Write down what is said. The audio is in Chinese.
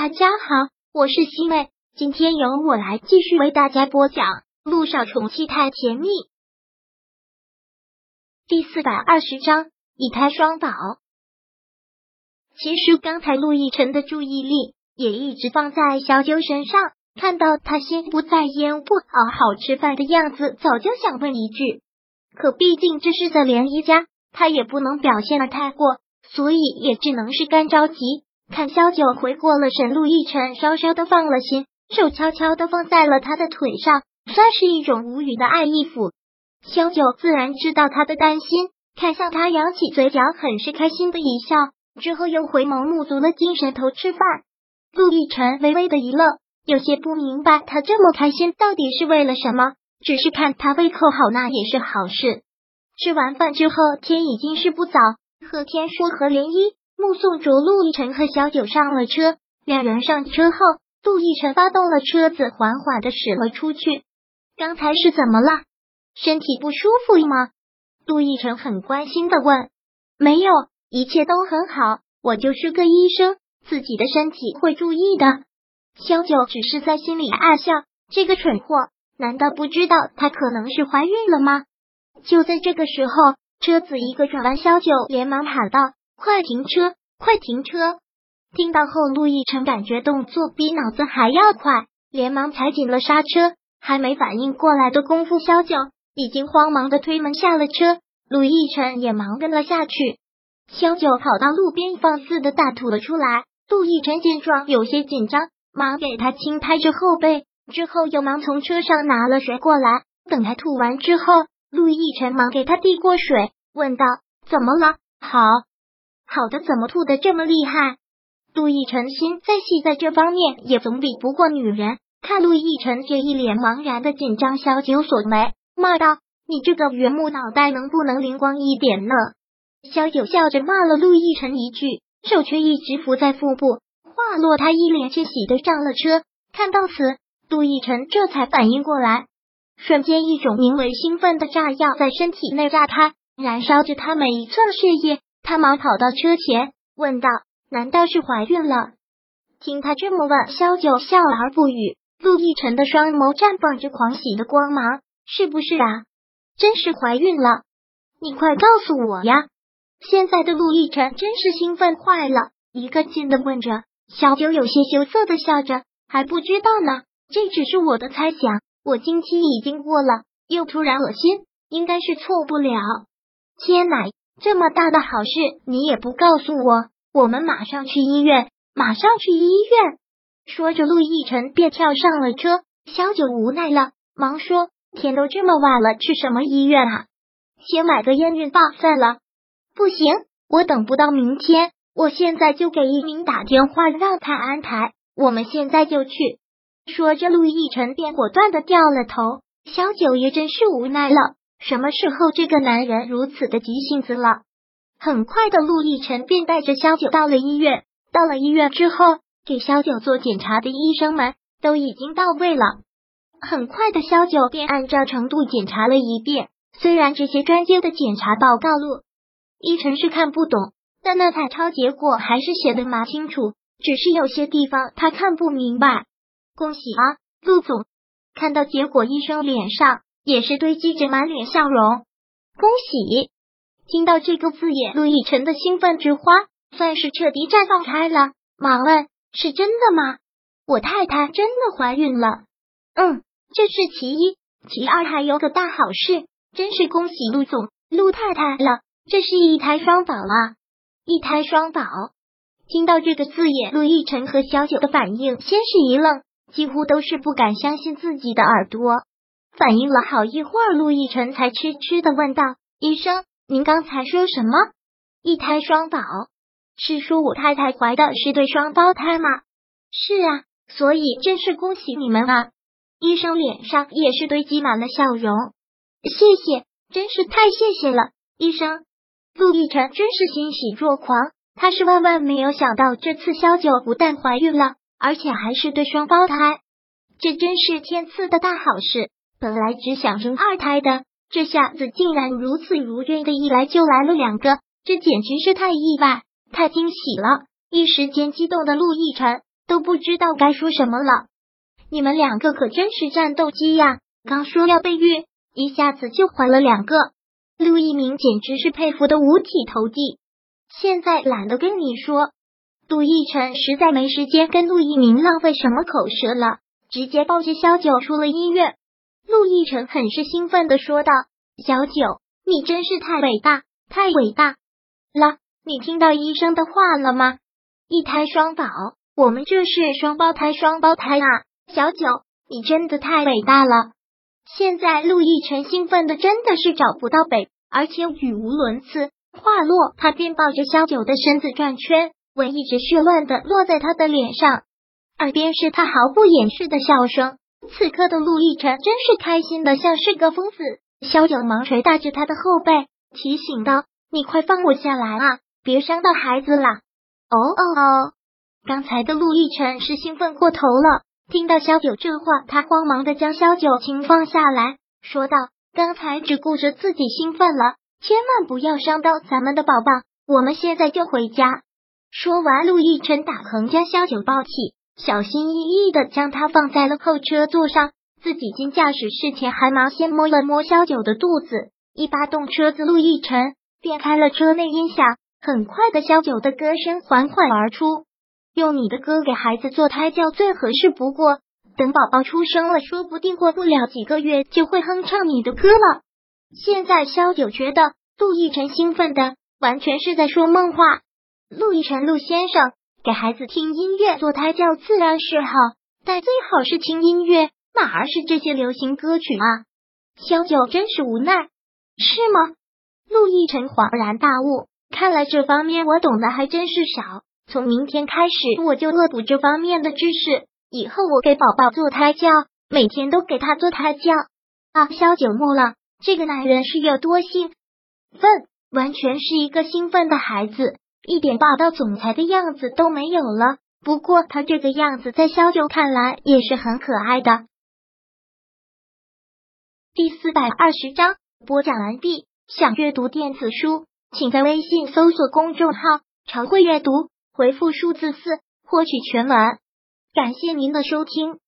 大家好，我是西妹，今天由我来继续为大家播讲《陆少宠妻太甜蜜》第四百二十章一胎双宝。其实刚才陆亦辰的注意力也一直放在小九身上，看到他心不在焉、不好好吃饭的样子，早就想问一句，可毕竟这是在联谊家，他也不能表现的太过，所以也只能是干着急。看萧九回过了神，陆亦辰稍稍的放了心，手悄悄的放在了他的腿上，算是一种无语的爱意抚。萧九自然知道他的担心，看向他扬起嘴角，很是开心的一笑，之后又回眸目足了精神头吃饭。陆亦辰微微的一愣，有些不明白他这么开心到底是为了什么，只是看他胃口好，那也是好事。吃完饭之后，天已经是不早，贺天说和涟漪。目送着陆亦辰和小九上了车，两人上车后，陆亦辰发动了车子，缓缓的驶了出去。刚才是怎么了？身体不舒服吗？陆亦辰很关心的问。没有，一切都很好。我就是个医生，自己的身体会注意的。小九只是在心里暗笑，这个蠢货，难道不知道她可能是怀孕了吗？就在这个时候，车子一个转弯，小九连忙喊道。快停车！快停车！听到后，陆亦辰感觉动作比脑子还要快，连忙踩紧了刹车。还没反应过来的功夫，萧九已经慌忙的推门下了车，陆亦辰也忙跟了下去。萧九跑到路边，放肆的大吐了出来。陆亦辰见状，有些紧张，忙给他轻拍着后背，之后又忙从车上拿了水过来。等他吐完之后，陆亦辰忙给他递过水，问道：“怎么了？”好。好的，怎么吐的这么厉害？陆亦辰心再细，在这方面也总比不过女人。看陆亦辰这一脸茫然的紧张，小九锁眉骂道：“你这个圆木脑袋，能不能灵光一点呢？”小九笑着骂了陆亦辰一句，手却一直扶在腹部。话落，他一脸窃喜的上了车。看到此，陆亦辰这才反应过来，瞬间一种名为兴奋的炸药在身体内炸开，燃烧着他每一寸血液。他忙跑到车前，问道：“难道是怀孕了？”听他这么问，萧九笑而不语。陆亦辰的双眸绽放着狂喜的光芒：“是不是啊？真是怀孕了？你快告诉我呀！”现在的陆亦辰真是兴奋坏了，一个劲的问着。小九有些羞涩的笑着：“还不知道呢，这只是我的猜想。我经期已经过了，又突然恶心，应该是错不了。”天哪！这么大的好事，你也不告诉我，我们马上去医院，马上去医院。说着，陆亦辰便跳上了车。小九无奈了，忙说：“天都这么晚了，去什么医院啊？先买个验孕棒算了。”不行，我等不到明天，我现在就给一鸣打电话，让他安排。我们现在就去。说着，陆亦辰便果断的掉了头。小九也真是无奈了。什么时候这个男人如此的急性子了？很快的，陆亦辰便带着萧九到了医院。到了医院之后，给萧九做检查的医生们都已经到位了。很快的，萧九便按照程度检查了一遍。虽然这些专业的检查报告陆亦辰是看不懂，但那彩超结果还是写的蛮清楚。只是有些地方他看不明白。恭喜啊，陆总！看到结果，医生脸上。也是堆积着满脸笑容，恭喜！听到这个字眼，陆亦辰的兴奋之花算是彻底绽放开了。忙问：“是真的吗？我太太真的怀孕了？”嗯，这是其一，其二还有个大好事，真是恭喜陆总、陆太太了，这是一胎双宝啊！一胎双宝！听到这个字眼，陆亦辰和小九的反应先是一愣，几乎都是不敢相信自己的耳朵。反应了好一会儿，陆亦辰才痴痴的问道：“医生，您刚才说什么？一胎双宝？是说我太太怀的是对双胞胎吗？”“是啊，所以真是恭喜你们啊！”医生脸上也是堆积满了笑容。“谢谢，真是太谢谢了，医生。”陆亦辰真是欣喜若狂，他是万万没有想到，这次萧九不但怀孕了，而且还是对双胞胎，这真是天赐的大好事。本来只想生二胎的，这下子竟然如此如愿的一来就来了两个，这简直是太意外、太惊喜了！一时间激动的陆亦辰都不知道该说什么了。你们两个可真是战斗机呀！刚说要备孕，一下子就怀了两个。陆一鸣简直是佩服的五体投地。现在懒得跟你说，陆亦辰实在没时间跟陆一鸣浪费什么口舌了，直接抱着小九出了医院。陆亦辰很是兴奋的说道：“小九，你真是太伟大，太伟大了！你听到医生的话了吗？一胎双宝，我们这是双胞胎，双胞胎啊！”小九，你真的太伟大了！现在陆亦辰兴奋的真的是找不到北，而且语无伦次。话落，他便抱着小九的身子转圈，吻一直血乱的落在他的脸上，耳边是他毫不掩饰的笑声。此刻的陆亦辰真是开心的像是个疯子。萧九忙捶打着他的后背，提醒道：“你快放我下来啊，别伤到孩子啦！”哦哦哦！刚才的陆亦辰是兴奋过头了。听到萧九这话，他慌忙的将萧九轻放下来，说道：“刚才只顾着自己兴奋了，千万不要伤到咱们的宝宝。我们现在就回家。”说完，陆亦辰打横将萧九抱起，小心翼翼的将他放在了后车座上，自己进驾驶室前还忙先摸了摸萧九的肚子，一发动车子，陆亦辰便开了车内音响，很快的，萧九的歌声缓缓而出。用你的歌给孩子做胎教最合适不过，等宝宝出生了，说不定过不了几个月就会哼唱你的歌了。现在萧九觉得陆亦辰兴奋的完全是在说梦话。陆亦辰，陆先生给孩子听音乐做胎教自然是好，但最好是听音乐，哪儿是这些流行歌曲啊？萧九真是无奈，是吗？陆亦辰恍然大悟，看来这方面我懂得还真是少。从明天开始，我就恶补这方面的知识。以后我给宝宝做胎教，每天都给他做胎教。啊，萧九木了，这个男人是有多兴奋？完全是一个兴奋的孩子，一点霸道总裁的样子都没有了。不过他这个样子，在萧九看来也是很可爱的。第四百二十章播讲完毕。想阅读电子书，请在微信搜索公众号“常会阅读”。回复数字四获取全文，感谢您的收听。